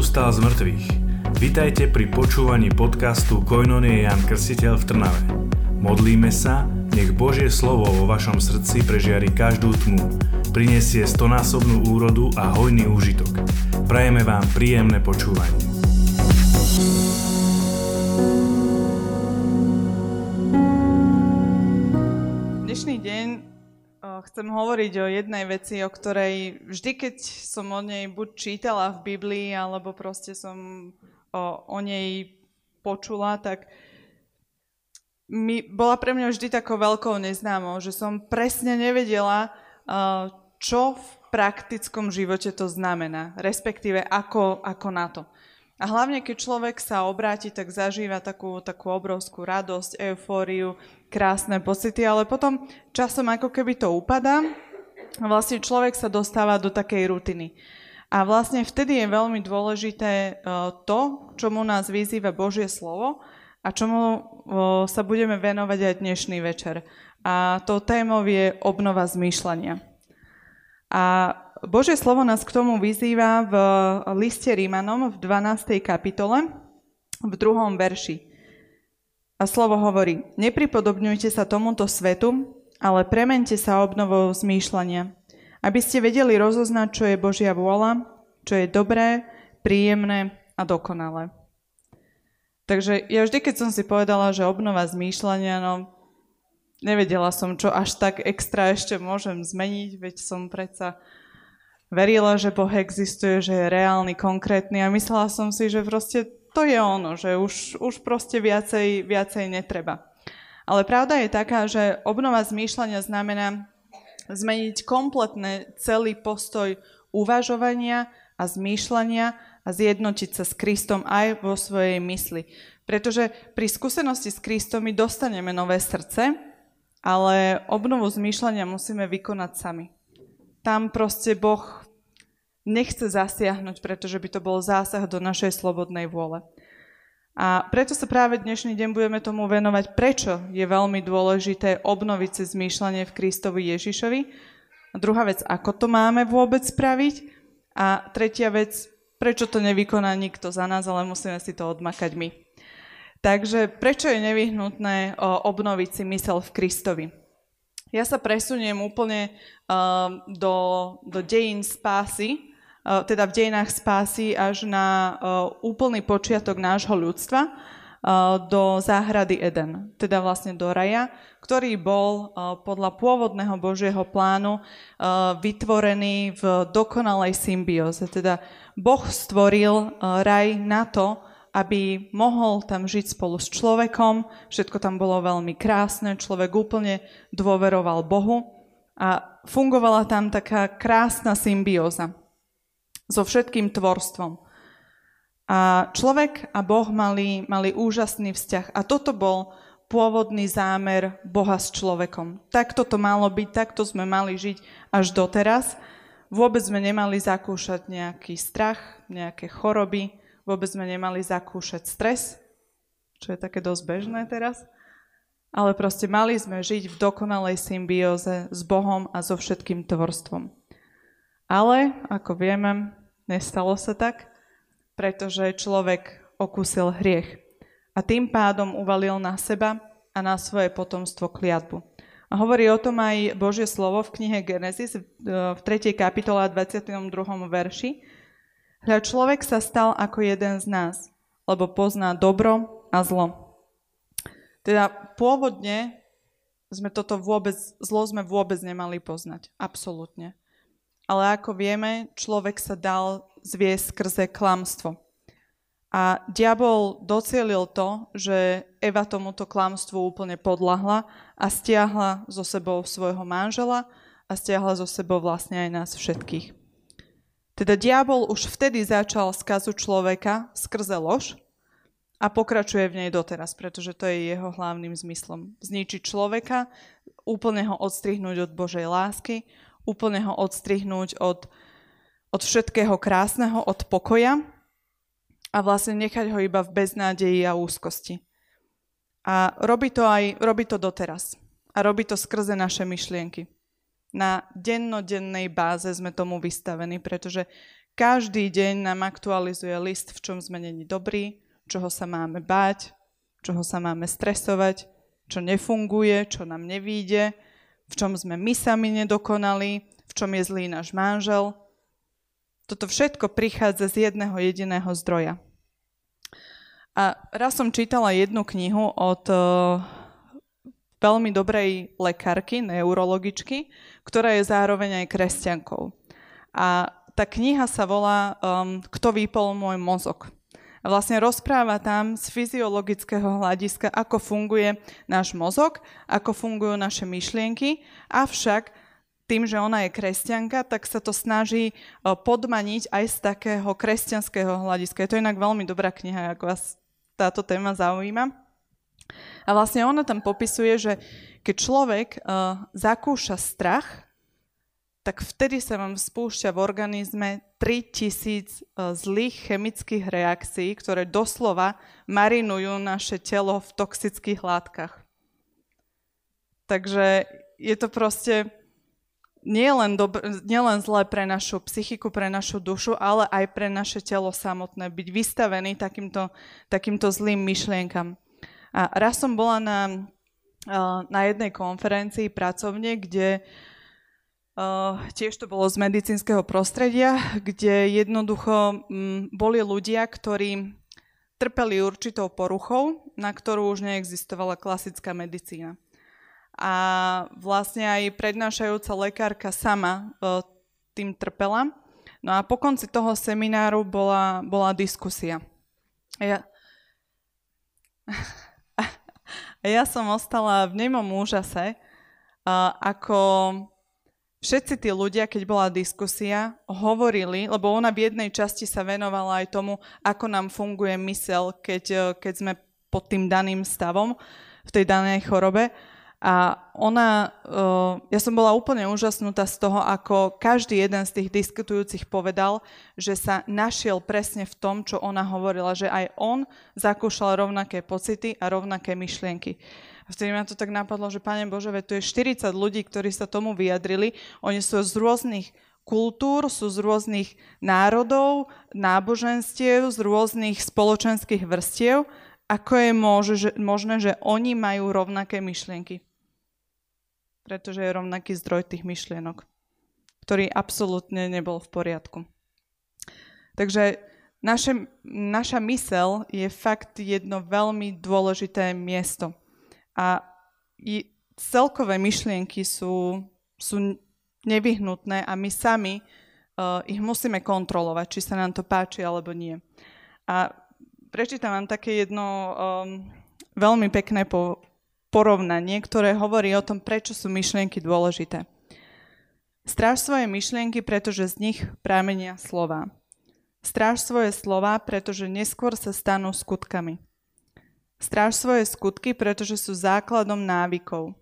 Kristus stál z mŕtvych. Vitajte pri počúvaní podcastu Koinonie Jan Krstiteľ v Trnave. Modlíme sa, nech Božie slovo vo vašom srdci prežiari každú tmu, prinesie stonásobnú úrodu a hojný úžitok. Prajeme vám príjemné počúvanie. Dnešný deň chcem hovoriť o jednej veci, o ktorej vždy, keď som o nej buď čítala v Biblii, alebo proste som o, o nej počula, tak mi bola pre mňa vždy takou veľkou neznámou, že som presne nevedela, čo v praktickom živote to znamená, respektíve ako, ako na to. A hlavne, keď človek sa obráti, tak zažíva takú, takú obrovskú radosť, eufóriu, krásne pocity, ale potom časom ako keby to upadá vlastne človek sa dostáva do takej rutiny. A vlastne vtedy je veľmi dôležité e, to, čomu nás vyzýva Božie slovo a čomu e, sa budeme venovať aj dnešný večer. A to témou je obnova zmýšľania. A Božie slovo nás k tomu vyzýva v liste Rímanom v 12. kapitole, v druhom verši. A slovo hovorí, nepripodobňujte sa tomuto svetu, ale premente sa obnovou zmýšľania, aby ste vedeli rozoznať, čo je Božia vôľa, čo je dobré, príjemné a dokonalé. Takže ja vždy, keď som si povedala, že obnova zmýšľania, no nevedela som, čo až tak extra ešte môžem zmeniť, veď som predsa verila, že Boh existuje, že je reálny, konkrétny a myslela som si, že proste to je ono, že už, už proste viacej, viacej netreba. Ale pravda je taká, že obnova zmýšľania znamená zmeniť kompletne celý postoj uvažovania a zmýšľania a zjednotiť sa s Kristom aj vo svojej mysli. Pretože pri skúsenosti s Kristom my dostaneme nové srdce, ale obnovu zmýšľania musíme vykonať sami tam proste Boh nechce zasiahnuť, pretože by to bol zásah do našej slobodnej vôle. A preto sa práve dnešný deň budeme tomu venovať, prečo je veľmi dôležité obnoviť si zmýšľanie v Kristovi Ježišovi. A druhá vec, ako to máme vôbec spraviť. A tretia vec, prečo to nevykoná nikto za nás, ale musíme si to odmakať my. Takže prečo je nevyhnutné obnoviť si mysel v Kristovi? Ja sa presuniem úplne uh, do, do dejín spásy, teda v dejinách spásy až na uh, úplný počiatok nášho ľudstva, uh, do záhrady Eden, teda vlastne do raja, ktorý bol podľa pôvodného Božieho plánu vytvorený v dokonalej symbióze. Teda Boh stvoril raj na to, aby mohol tam žiť spolu s človekom. Všetko tam bolo veľmi krásne, človek úplne dôveroval Bohu a fungovala tam taká krásna symbióza so všetkým tvorstvom. A človek a Boh mali, mali úžasný vzťah. A toto bol pôvodný zámer Boha s človekom. Takto to malo byť, takto sme mali žiť až doteraz. Vôbec sme nemali zakúšať nejaký strach, nejaké choroby, Vôbec sme nemali zakúšať stres, čo je také dosť bežné teraz. Ale proste mali sme žiť v dokonalej symbióze s Bohom a so všetkým tvorstvom. Ale, ako vieme, nestalo sa tak, pretože človek okúsil hriech a tým pádom uvalil na seba a na svoje potomstvo kliatbu. A hovorí o tom aj Božie slovo v knihe Genesis v 3. kapitole 22. verši, Hľa človek sa stal ako jeden z nás, lebo pozná dobro a zlo. Teda pôvodne sme toto vôbec, zlo sme vôbec nemali poznať. Absolútne. Ale ako vieme, človek sa dal zviesť skrze klamstvo. A diabol docielil to, že Eva tomuto klamstvu úplne podľahla a stiahla zo sebou svojho manžela a stiahla zo sebou vlastne aj nás všetkých. Teda diabol už vtedy začal skazu človeka skrze lož a pokračuje v nej doteraz, pretože to je jeho hlavným zmyslom. Zničiť človeka, úplne ho odstrihnúť od Božej lásky, úplne ho odstrihnúť od, od všetkého krásneho, od pokoja a vlastne nechať ho iba v beznádeji a úzkosti. A robí to aj robí to doteraz. A robí to skrze naše myšlienky na dennodennej báze sme tomu vystavení, pretože Každý deň nám aktualizuje list, v čom sme není dobrí, čoho sa máme báť, čoho sa máme stresovať, čo nefunguje, čo nám nevíde, v čom sme my sami nedokonali, v čom je zlý náš manžel. Toto všetko prichádza z jedného jediného zdroja. A raz som čítala jednu knihu od uh, veľmi dobrej lekárky, neurologičky, ktorá je zároveň aj kresťankou. A tá kniha sa volá um, Kto vypol môj mozog. A vlastne rozpráva tam z fyziologického hľadiska, ako funguje náš mozog, ako fungujú naše myšlienky, avšak tým, že ona je kresťanka, tak sa to snaží podmaniť aj z takého kresťanského hľadiska. Je to inak veľmi dobrá kniha, ako vás táto téma zaujíma. A vlastne ona tam popisuje, že keď človek uh, zakúša strach, tak vtedy sa vám spúšťa v organizme 3000 uh, zlých chemických reakcií, ktoré doslova marinujú naše telo v toxických látkach. Takže je to proste nie len zlé pre našu psychiku, pre našu dušu, ale aj pre naše telo samotné, byť vystavený takýmto, takýmto zlým myšlienkam. A raz som bola na, na jednej konferencii pracovne, kde Uh, tiež to bolo z medicínskeho prostredia, kde jednoducho um, boli ľudia, ktorí trpeli určitou poruchou, na ktorú už neexistovala klasická medicína. A vlastne aj prednášajúca lekárka sama uh, tým trpela. No a po konci toho semináru bola, bola diskusia. Ja, A ja som ostala v nemom úžase, ako všetci tí ľudia, keď bola diskusia, hovorili, lebo ona v jednej časti sa venovala aj tomu, ako nám funguje mysel, keď, keď sme pod tým daným stavom, v tej danej chorobe. A ona, ja som bola úplne úžasnutá z toho, ako každý jeden z tých diskutujúcich povedal, že sa našiel presne v tom, čo ona hovorila, že aj on zakúšal rovnaké pocity a rovnaké myšlienky. Vtedy ma to tak napadlo, že Pane Bože, tu je 40 ľudí, ktorí sa tomu vyjadrili. Oni sú z rôznych kultúr, sú z rôznych národov, náboženstiev, z rôznych spoločenských vrstiev. Ako je možné, že oni majú rovnaké myšlienky? pretože je rovnaký zdroj tých myšlienok, ktorý absolútne nebol v poriadku. Takže naše, naša mysel je fakt jedno veľmi dôležité miesto. A celkové myšlienky sú, sú nevyhnutné a my sami uh, ich musíme kontrolovať, či sa nám to páči alebo nie. A prečítam vám také jedno um, veľmi pekné po, porovnanie, ktoré hovorí o tom, prečo sú myšlienky dôležité. Stráž svoje myšlienky, pretože z nich prámenia slova. Stráž svoje slova, pretože neskôr sa stanú skutkami. Stráž svoje skutky, pretože sú základom návykov.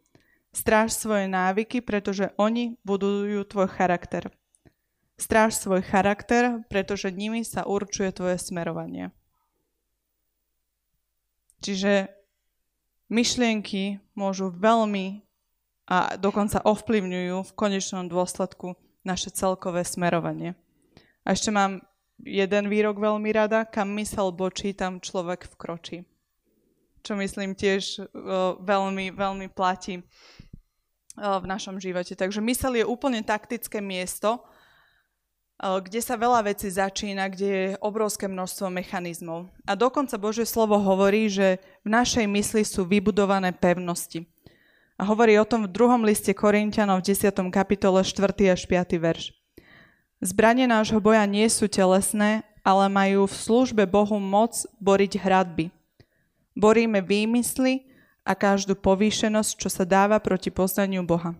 Stráž svoje návyky, pretože oni budujú tvoj charakter. Stráž svoj charakter, pretože nimi sa určuje tvoje smerovanie. Čiže myšlienky môžu veľmi a dokonca ovplyvňujú v konečnom dôsledku naše celkové smerovanie. A ešte mám jeden výrok veľmi rada, kam mysel bočí, tam človek vkročí. Čo myslím tiež uh, veľmi, veľmi platí uh, v našom živote. Takže mysel je úplne taktické miesto, kde sa veľa vecí začína, kde je obrovské množstvo mechanizmov. A dokonca Božie slovo hovorí, že v našej mysli sú vybudované pevnosti. A hovorí o tom v druhom liste Korintianov v 10. kapitole 4. až 5. verš. Zbranie nášho boja nie sú telesné, ale majú v službe Bohu moc boriť hradby. Boríme výmysly a každú povýšenosť, čo sa dáva proti poznaniu Boha.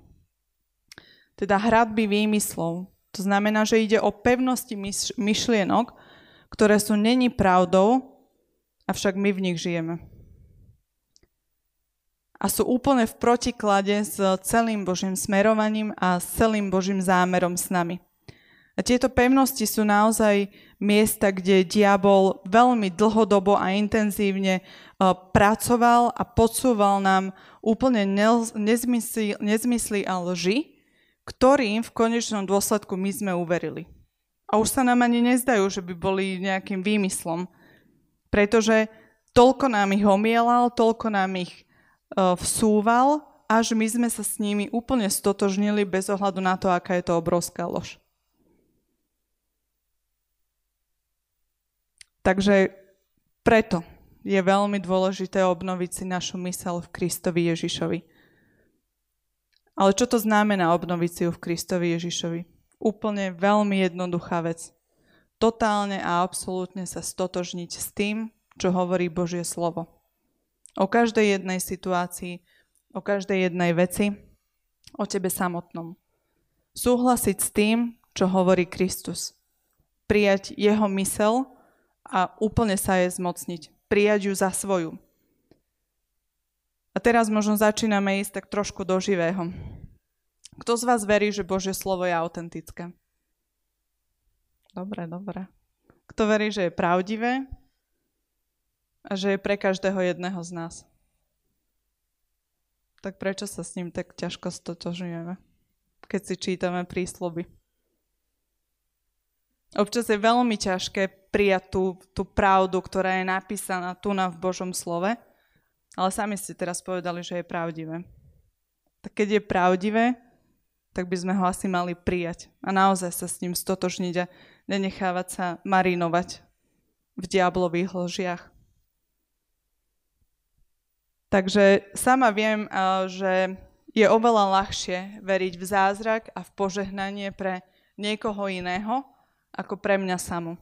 Teda hradby výmyslov, to znamená, že ide o pevnosti myšlienok, ktoré sú není pravdou, avšak my v nich žijeme. A sú úplne v protiklade s celým Božím smerovaním a s celým Božím zámerom s nami. A tieto pevnosti sú naozaj miesta, kde diabol veľmi dlhodobo a intenzívne pracoval a podsúval nám úplne nezmysly, nezmysly a lži, ktorým v konečnom dôsledku my sme uverili. A už sa nám ani nezdajú, že by boli nejakým výmyslom. Pretože toľko nám ich omielal, toľko nám ich uh, vsúval, až my sme sa s nimi úplne stotožnili bez ohľadu na to, aká je to obrovská lož. Takže preto je veľmi dôležité obnoviť si našu mysel v Kristovi Ježišovi. Ale čo to znamená obnoviť si ju v Kristovi Ježišovi? Úplne veľmi jednoduchá vec. Totálne a absolútne sa stotožniť s tým, čo hovorí Božie slovo. O každej jednej situácii, o každej jednej veci, o tebe samotnom. Súhlasiť s tým, čo hovorí Kristus. Prijať jeho mysel a úplne sa jej zmocniť. Prijať ju za svoju. A teraz možno začíname ísť tak trošku do živého. Kto z vás verí, že Božie slovo je autentické? Dobre, dobre. Kto verí, že je pravdivé a že je pre každého jedného z nás? Tak prečo sa s ním tak ťažko stotožňujeme, keď si čítame prísloby? Občas je veľmi ťažké prijať tú, tú pravdu, ktorá je napísaná tu na v Božom slove, ale sami ste teraz povedali, že je pravdivé. Tak keď je pravdivé, tak by sme ho asi mali prijať a naozaj sa s ním stotožniť a nenechávať sa marinovať v diablových ložiach. Takže sama viem, že je oveľa ľahšie veriť v zázrak a v požehnanie pre niekoho iného, ako pre mňa samú.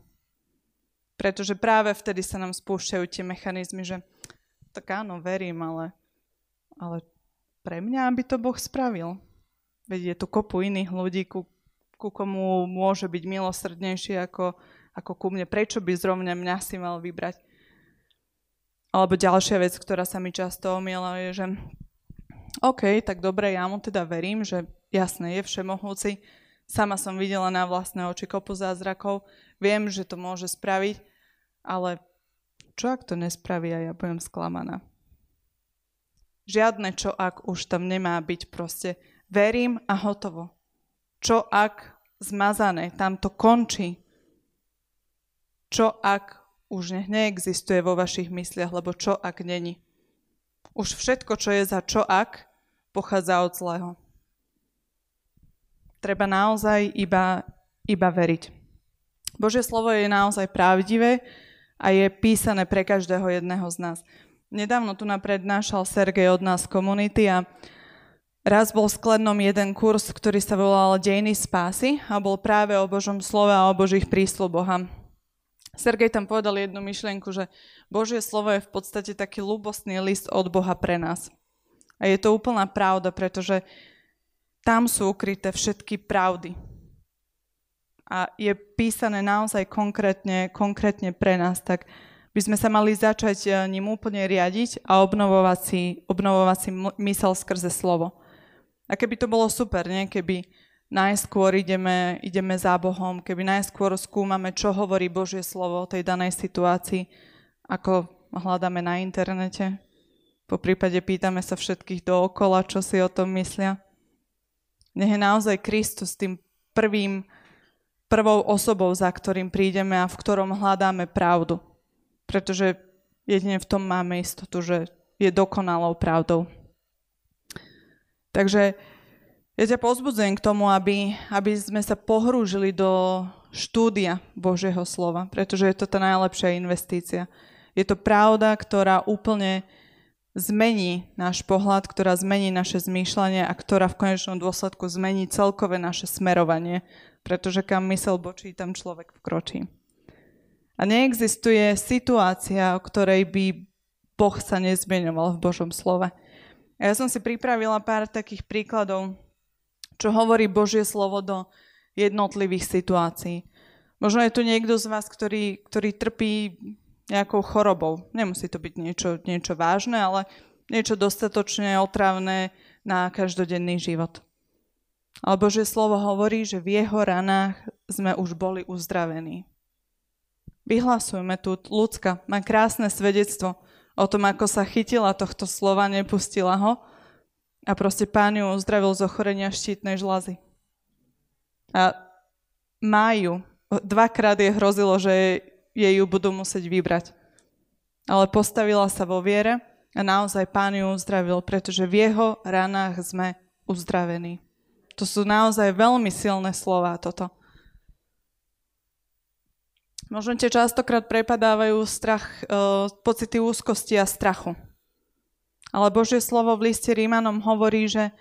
Pretože práve vtedy sa nám spúšťajú tie mechanizmy, že tak áno, verím, ale, ale pre mňa by to Boh spravil. Veď je tu kopu iných ľudí, ku, ku komu môže byť milosrdnejší ako, ako ku mne. Prečo by zrovna mňa si mal vybrať? Alebo ďalšia vec, ktorá sa mi často omiela, je, že OK, tak dobre, ja mu teda verím, že jasné, je všemohúci, Sama som videla na vlastné oči kopu zázrakov. Viem, že to môže spraviť, ale čo ak to nespraví a ja budem sklamaná? Žiadne čo ak už tam nemá byť proste. Verím a hotovo. Čo ak zmazané, tam to končí. Čo ak už nech neexistuje vo vašich mysliach, lebo čo ak není. Už všetko, čo je za čo ak, pochádza od zlého treba naozaj iba, iba veriť. Božie slovo je naozaj pravdivé a je písané pre každého jedného z nás. Nedávno tu naprednášal Sergej od nás komunity a raz bol v Sklednom jeden kurz, ktorý sa volal Dejiny spásy a bol práve o Božom slove a o Božích prísľuboch. Sergej tam povedal jednu myšlienku, že Božie slovo je v podstate taký ľubostný list od Boha pre nás. A je to úplná pravda, pretože tam sú ukryté všetky pravdy. A je písané naozaj konkrétne, konkrétne pre nás, tak by sme sa mali začať eh, ním úplne riadiť a obnovovať si, obnovovať si mysel skrze slovo. A keby to bolo super, nie? keby najskôr ideme, ideme za Bohom, keby najskôr skúmame, čo hovorí Božie slovo o tej danej situácii, ako hľadáme na internete. Po prípade pýtame sa všetkých dookola, čo si o tom myslia. Nech je naozaj Kristus tým prvým, prvou osobou, za ktorým prídeme a v ktorom hľadáme pravdu. Pretože jedine v tom máme istotu, že je dokonalou pravdou. Takže ja ťa pozbudzujem k tomu, aby, aby sme sa pohrúžili do štúdia Božieho slova, pretože je to tá najlepšia investícia. Je to pravda, ktorá úplne zmení náš pohľad, ktorá zmení naše zmýšľanie a ktorá v konečnom dôsledku zmení celkové naše smerovanie, pretože kam mysel bočí, tam človek vkročí. A neexistuje situácia, o ktorej by Boh sa nezmenoval v Božom slove. Ja som si pripravila pár takých príkladov, čo hovorí Božie slovo do jednotlivých situácií. Možno je tu niekto z vás, ktorý, ktorý trpí nejakou chorobou. Nemusí to byť niečo, niečo vážne, ale niečo dostatočne otravné na každodenný život. Ale Božie slovo hovorí, že v jeho ranách sme už boli uzdravení. Vyhlasujme tu, ľudská má krásne svedectvo o tom, ako sa chytila tohto slova, nepustila ho a proste pán ju uzdravil z ochorenia štítnej žlazy. A má ju v dvakrát je hrozilo, že jej ju budú musieť vybrať. Ale postavila sa vo viere a naozaj pán ju uzdravil, pretože v jeho ranách sme uzdravení. To sú naozaj veľmi silné slova toto. Možno ti častokrát prepadávajú strach, uh, pocity úzkosti a strachu. Ale Božie slovo v liste Rímanom hovorí, že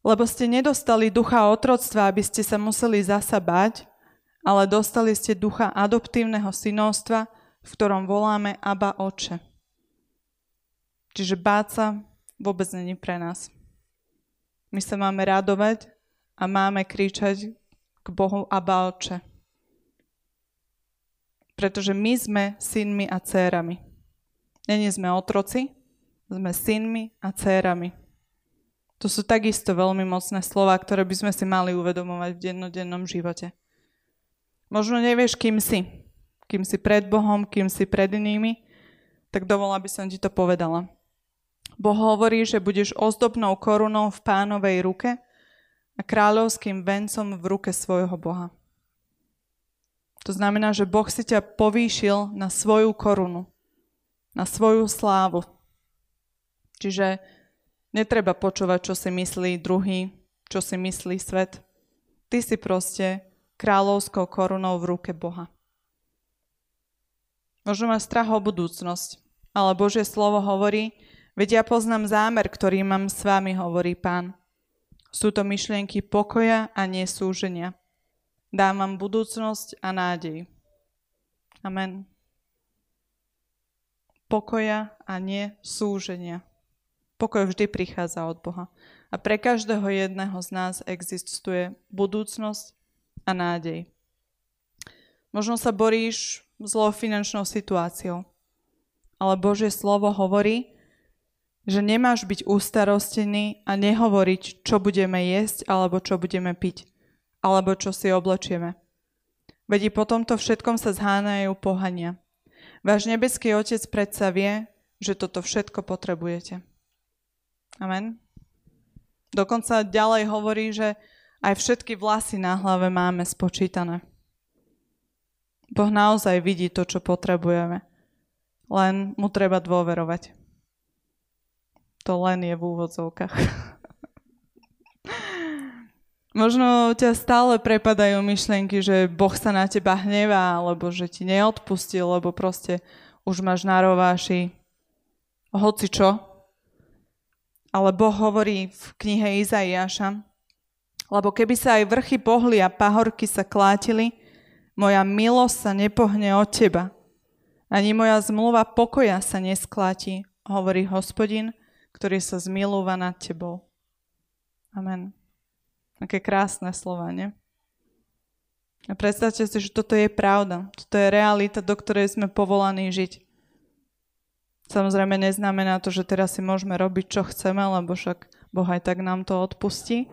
lebo ste nedostali ducha otroctva, aby ste sa museli zasa bať, ale dostali ste ducha adoptívneho synovstva, v ktorom voláme Aba Oče. Čiže báť sa vôbec není pre nás. My sa máme radovať a máme kričať k Bohu Aba Oče. Pretože my sme synmi a dcérami. Není sme otroci, sme synmi a dcérami. To sú takisto veľmi mocné slova, ktoré by sme si mali uvedomovať v dennodennom živote. Možno nevieš, kým si. Kým si pred Bohom, kým si pred inými, tak dovolá by som ti to povedala. Boh hovorí, že budeš ozdobnou korunou v pánovej ruke a kráľovským vencom v ruke svojho Boha. To znamená, že Boh si ťa povýšil na svoju korunu, na svoju slávu. Čiže netreba počúvať, čo si myslí druhý, čo si myslí svet. Ty si proste kráľovskou korunou v ruke Boha. Možno máš strach o budúcnosť, ale Božie slovo hovorí, veď ja poznám zámer, ktorý mám s vami, hovorí pán. Sú to myšlienky pokoja a nie súženia. Dám vám budúcnosť a nádej. Amen. Pokoja a nie súženia. Pokoj vždy prichádza od Boha. A pre každého jedného z nás existuje budúcnosť a nádej. Možno sa boríš zlou finančnou situáciou, ale Božie slovo hovorí, že nemáš byť ustarostený a nehovoriť, čo budeme jesť alebo čo budeme piť, alebo čo si oblečieme. Veď po tomto všetkom sa zhánajú pohania. Váš nebeský Otec predsa vie, že toto všetko potrebujete. Amen. Dokonca ďalej hovorí, že aj všetky vlasy na hlave máme spočítané. Boh naozaj vidí to, čo potrebujeme. Len mu treba dôverovať. To len je v úvodzovkách. Možno ťa stále prepadajú myšlienky, že Boh sa na teba hnevá, alebo že ti neodpustil, lebo proste už máš na rováši hoci čo. Ale Boh hovorí v knihe Izaiáša, lebo keby sa aj vrchy pohli a pahorky sa klátili, moja milosť sa nepohne od teba. Ani moja zmluva pokoja sa neskláti, hovorí hospodin, ktorý sa zmilúva nad tebou. Amen. Aké krásne slova, nie? A predstavte si, že toto je pravda. Toto je realita, do ktorej sme povolaní žiť. Samozrejme neznamená to, že teraz si môžeme robiť, čo chceme, lebo však Boh aj tak nám to odpustí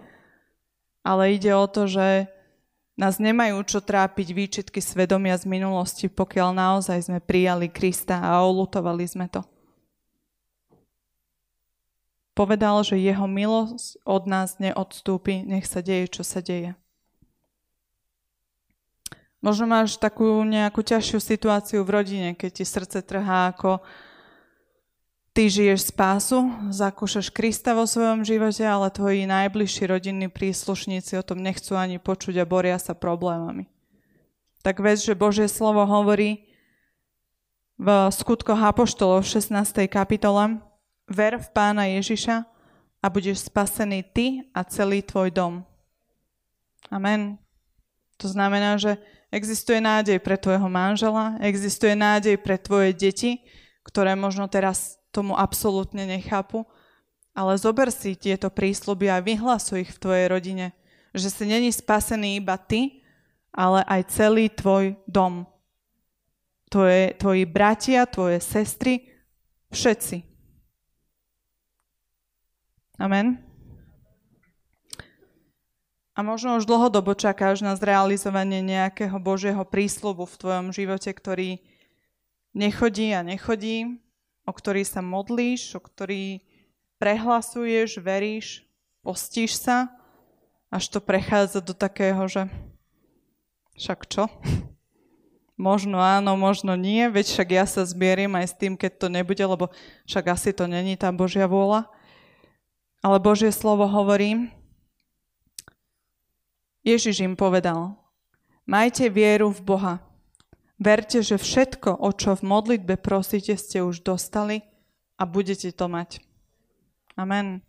ale ide o to, že nás nemajú čo trápiť výčitky svedomia z minulosti, pokiaľ naozaj sme prijali Krista a olutovali sme to. Povedal, že jeho milosť od nás neodstúpi, nech sa deje, čo sa deje. Možno máš takú nejakú ťažšiu situáciu v rodine, keď ti srdce trhá ako Ty žiješ spásu, zakúšaš Krista vo svojom živote, ale tvoji najbližší rodinní príslušníci o tom nechcú ani počuť a boria sa problémami. Tak vec, že Božie slovo hovorí v skutkoch Apoštolov v 16. kapitole Ver v pána Ježiša a budeš spasený ty a celý tvoj dom. Amen. To znamená, že existuje nádej pre tvojho manžela, existuje nádej pre tvoje deti, ktoré možno teraz tomu absolútne nechápu, ale zober si tieto prísľuby a vyhlasuj ich v tvojej rodine, že si není spasený iba ty, ale aj celý tvoj dom. Tvoje, tvoji bratia, tvoje sestry, všetci. Amen. A možno už dlhodobo čakáš na zrealizovanie nejakého Božieho prísľubu v tvojom živote, ktorý nechodí a nechodí, o ktorý sa modlíš, o ktorý prehlasuješ, veríš, postíš sa, až to prechádza do takého, že však čo? Možno áno, možno nie, veď však ja sa zmierim aj s tým, keď to nebude, lebo však asi to není tá Božia vôľa. Ale Božie slovo hovorí, Ježiš im povedal, majte vieru v Boha. Verte, že všetko, o čo v modlitbe prosíte, ste už dostali a budete to mať. Amen.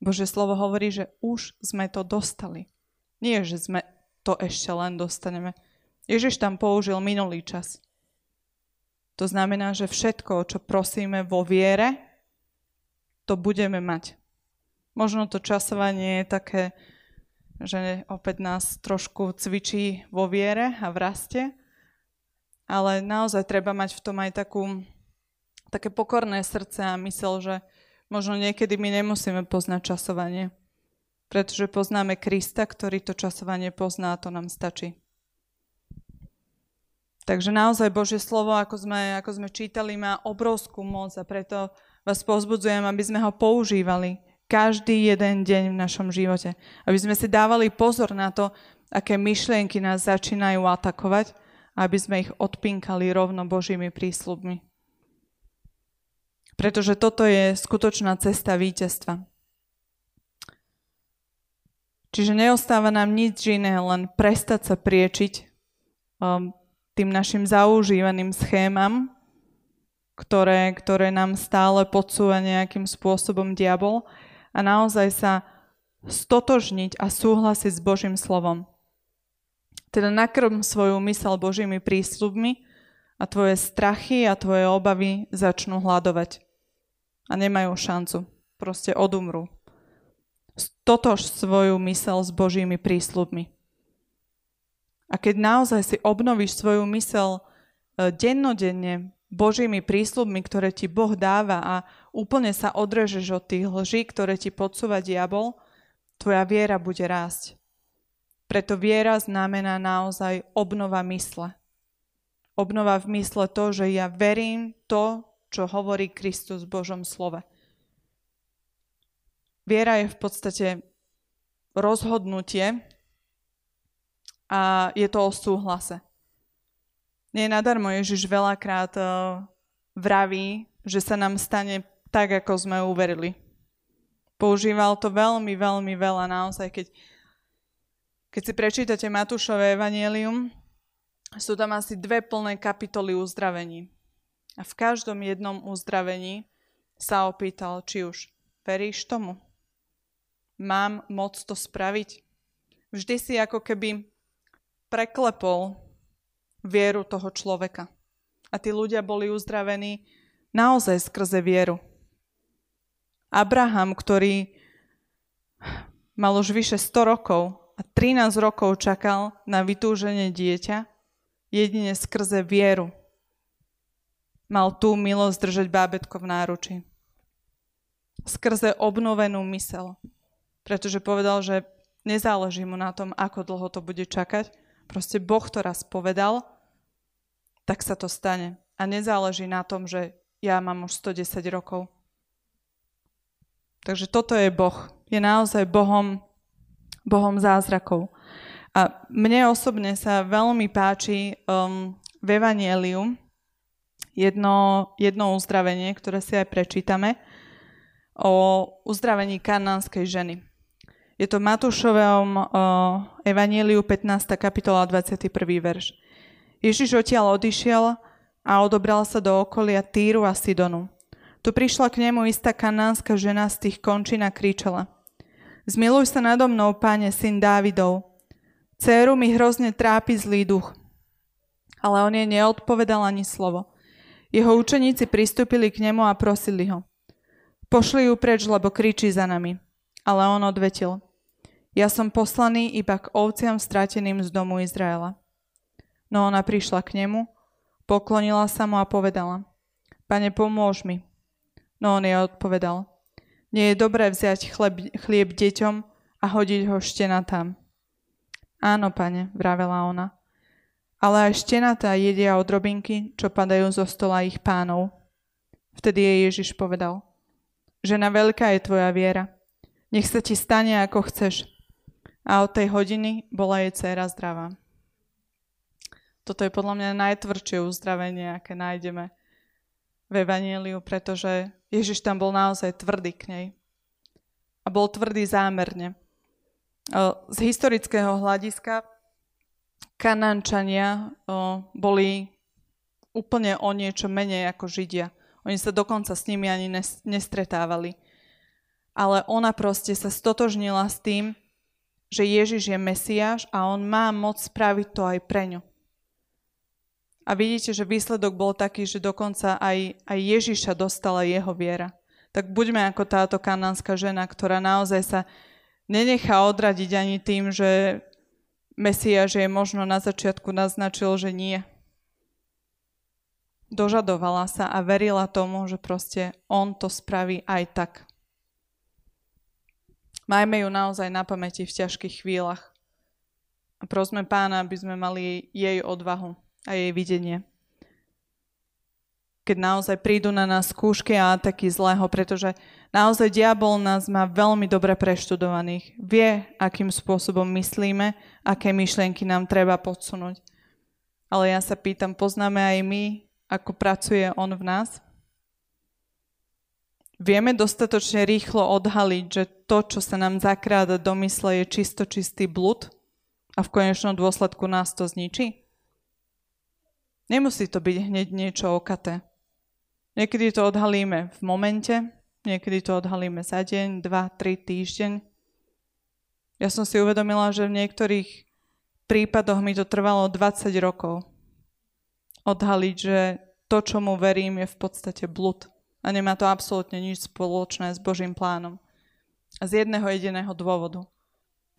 Bože slovo hovorí, že už sme to dostali. Nie, že sme to ešte len dostaneme. Ježiš tam použil minulý čas. To znamená, že všetko, čo prosíme vo viere, to budeme mať. Možno to časovanie je také, že opäť nás trošku cvičí vo viere a v raste, ale naozaj treba mať v tom aj takú, také pokorné srdce a mysel, že možno niekedy my nemusíme poznať časovanie, pretože poznáme Krista, ktorý to časovanie pozná a to nám stačí. Takže naozaj Božie slovo, ako sme, ako sme čítali, má obrovskú moc a preto vás pozbudzujem, aby sme ho používali každý jeden deň v našom živote. Aby sme si dávali pozor na to, aké myšlienky nás začínajú atakovať, aby sme ich odpinkali rovno Božími prísľubmi. Pretože toto je skutočná cesta víťazstva. Čiže neostáva nám nič iné, len prestať sa priečiť um, tým našim zaužívaným schémam, ktoré, ktoré nám stále podsúva nejakým spôsobom diabol a naozaj sa stotožniť a súhlasiť s Božím slovom. Teda nakrm svoju mysel Božími prísľubmi a tvoje strachy a tvoje obavy začnú hľadovať. A nemajú šancu. Proste odumrú. Stotož svoju mysel s Božími prísľubmi. A keď naozaj si obnovíš svoju mysel e, dennodenne Božími prísľubmi, ktoré ti Boh dáva a úplne sa odrežeš od tých lží, ktoré ti podsúva diabol, tvoja viera bude rásť. Preto viera znamená naozaj obnova mysle. Obnova v mysle to, že ja verím to, čo hovorí Kristus v Božom slove. Viera je v podstate rozhodnutie, a je to o súhlase. Nie nadarmo Ježiš veľakrát uh, vraví, že sa nám stane tak, ako sme uverili. Používal to veľmi, veľmi veľa naozaj, keď, keď si prečítate Matúšové evanielium, sú tam asi dve plné kapitoly uzdravení. A v každom jednom uzdravení sa opýtal, či už veríš tomu? Mám moc to spraviť? Vždy si ako keby preklepol vieru toho človeka. A tí ľudia boli uzdravení naozaj skrze vieru. Abraham, ktorý mal už vyše 100 rokov a 13 rokov čakal na vytúženie dieťa, jedine skrze vieru mal tú milosť držať bábetko v náruči. Skrze obnovenú mysel. Pretože povedal, že nezáleží mu na tom, ako dlho to bude čakať, Proste Boh to raz povedal, tak sa to stane. A nezáleží na tom, že ja mám už 110 rokov. Takže toto je Boh. Je naozaj Bohom, Bohom zázrakov. A mne osobne sa veľmi páči um, v Evangeliu jedno, jedno uzdravenie, ktoré si aj prečítame, o uzdravení kanánskej ženy. Je to Matúšovom uh, Evangeliu 15. kapitola 21. verš. Ježiš odtiaľ odišiel a odobral sa do okolia Týru a Sidonu. Tu prišla k nemu istá kanánska žena z tých končín a kričala. Zmiluj sa nado mnou, páne, syn Dávidov. Céru mi hrozne trápi zlý duch. Ale on jej neodpovedal ani slovo. Jeho učeníci pristúpili k nemu a prosili ho. Pošli ju preč, lebo kričí za nami. Ale on odvetil. Ja som poslaný iba k ovciam strateným z domu Izraela. No ona prišla k nemu, poklonila sa mu a povedala, Pane, pomôž mi. No on jej odpovedal, nie je dobré vziať chleb, chlieb deťom a hodiť ho štena tam. Áno, pane, vravela ona. Ale aj štenatá jedia odrobinky, čo padajú zo stola ich pánov. Vtedy jej Ježiš povedal, žena veľká je tvoja viera. Nech sa ti stane, ako chceš. A od tej hodiny bola jej dcéra zdravá. Toto je podľa mňa najtvrdšie uzdravenie, aké nájdeme v Evangeliu, pretože Ježiš tam bol naozaj tvrdý k nej. A bol tvrdý zámerne. Z historického hľadiska Kanančania boli úplne o niečo menej ako Židia. Oni sa dokonca s nimi ani nestretávali. Ale ona proste sa stotožnila s tým, že Ježiš je Mesiáš a on má moc spraviť to aj pre ňu. A vidíte, že výsledok bol taký, že dokonca aj, aj Ježiša dostala jeho viera. Tak buďme ako táto kanánska žena, ktorá naozaj sa nenechá odradiť ani tým, že Mesiáš jej možno na začiatku naznačil, že nie. Dožadovala sa a verila tomu, že proste on to spraví aj tak. Majme ju naozaj na pamäti v ťažkých chvíľach. A prosme pána, aby sme mali jej odvahu a jej videnie. Keď naozaj prídu na nás skúšky a ataky zlého, pretože naozaj diabol nás má veľmi dobre preštudovaných. Vie, akým spôsobom myslíme, aké myšlienky nám treba podsunúť. Ale ja sa pýtam, poznáme aj my, ako pracuje on v nás? Vieme dostatočne rýchlo odhaliť, že to, čo sa nám zakráda do mysle, je čisto čistý blud a v konečnom dôsledku nás to zničí? Nemusí to byť hneď niečo okaté. Niekedy to odhalíme v momente, niekedy to odhalíme za deň, dva, tri týždeň. Ja som si uvedomila, že v niektorých prípadoch mi to trvalo 20 rokov. Odhaliť, že to, čomu verím, je v podstate blud a nemá to absolútne nič spoločné s Božím plánom. A z jedného jediného dôvodu.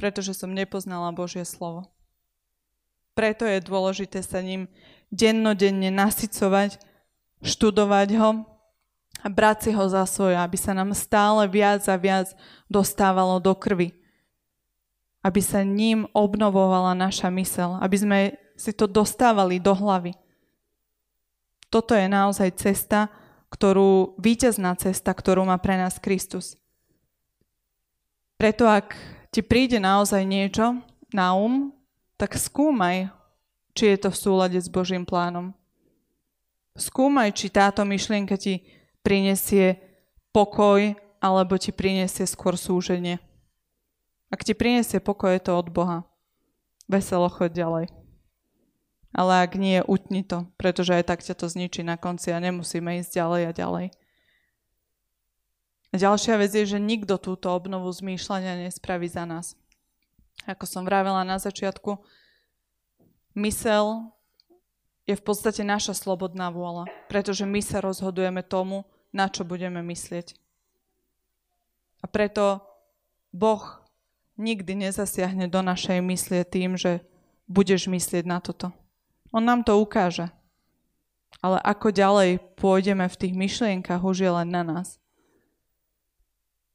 Pretože som nepoznala Božie slovo. Preto je dôležité sa ním dennodenne nasycovať, študovať ho a brať si ho za svoje, aby sa nám stále viac a viac dostávalo do krvi. Aby sa ním obnovovala naša mysel, aby sme si to dostávali do hlavy. Toto je naozaj cesta, ktorú, víťazná cesta, ktorú má pre nás Kristus. Preto ak ti príde naozaj niečo na um, tak skúmaj, či je to v súlade s Božím plánom. Skúmaj, či táto myšlienka ti prinesie pokoj, alebo ti prinesie skôr súženie. Ak ti prinesie pokoj, je to od Boha. Veselo choď ďalej. Ale ak nie, utni to, pretože aj tak ťa to zničí na konci a nemusíme ísť ďalej a ďalej. Ďalšia vec je, že nikto túto obnovu zmýšľania nespraví za nás. Ako som vravela na začiatku, Mysel je v podstate naša slobodná vôľa, pretože my sa rozhodujeme tomu, na čo budeme myslieť. A preto Boh nikdy nezasiahne do našej myslie tým, že budeš myslieť na toto. On nám to ukáže. Ale ako ďalej pôjdeme v tých myšlienkach, už je len na nás.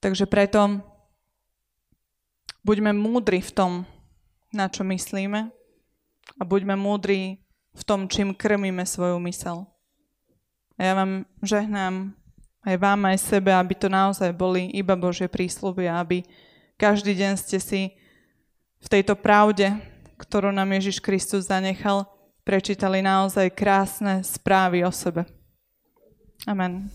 Takže preto buďme múdri v tom, na čo myslíme a buďme múdri v tom, čím krmíme svoju mysel. A ja vám žehnám aj vám, aj sebe, aby to naozaj boli iba Božie prísľuby a aby každý deň ste si v tejto pravde, ktorú nám Ježiš Kristus zanechal, prečítali naozaj krásne správy o sebe. Amen.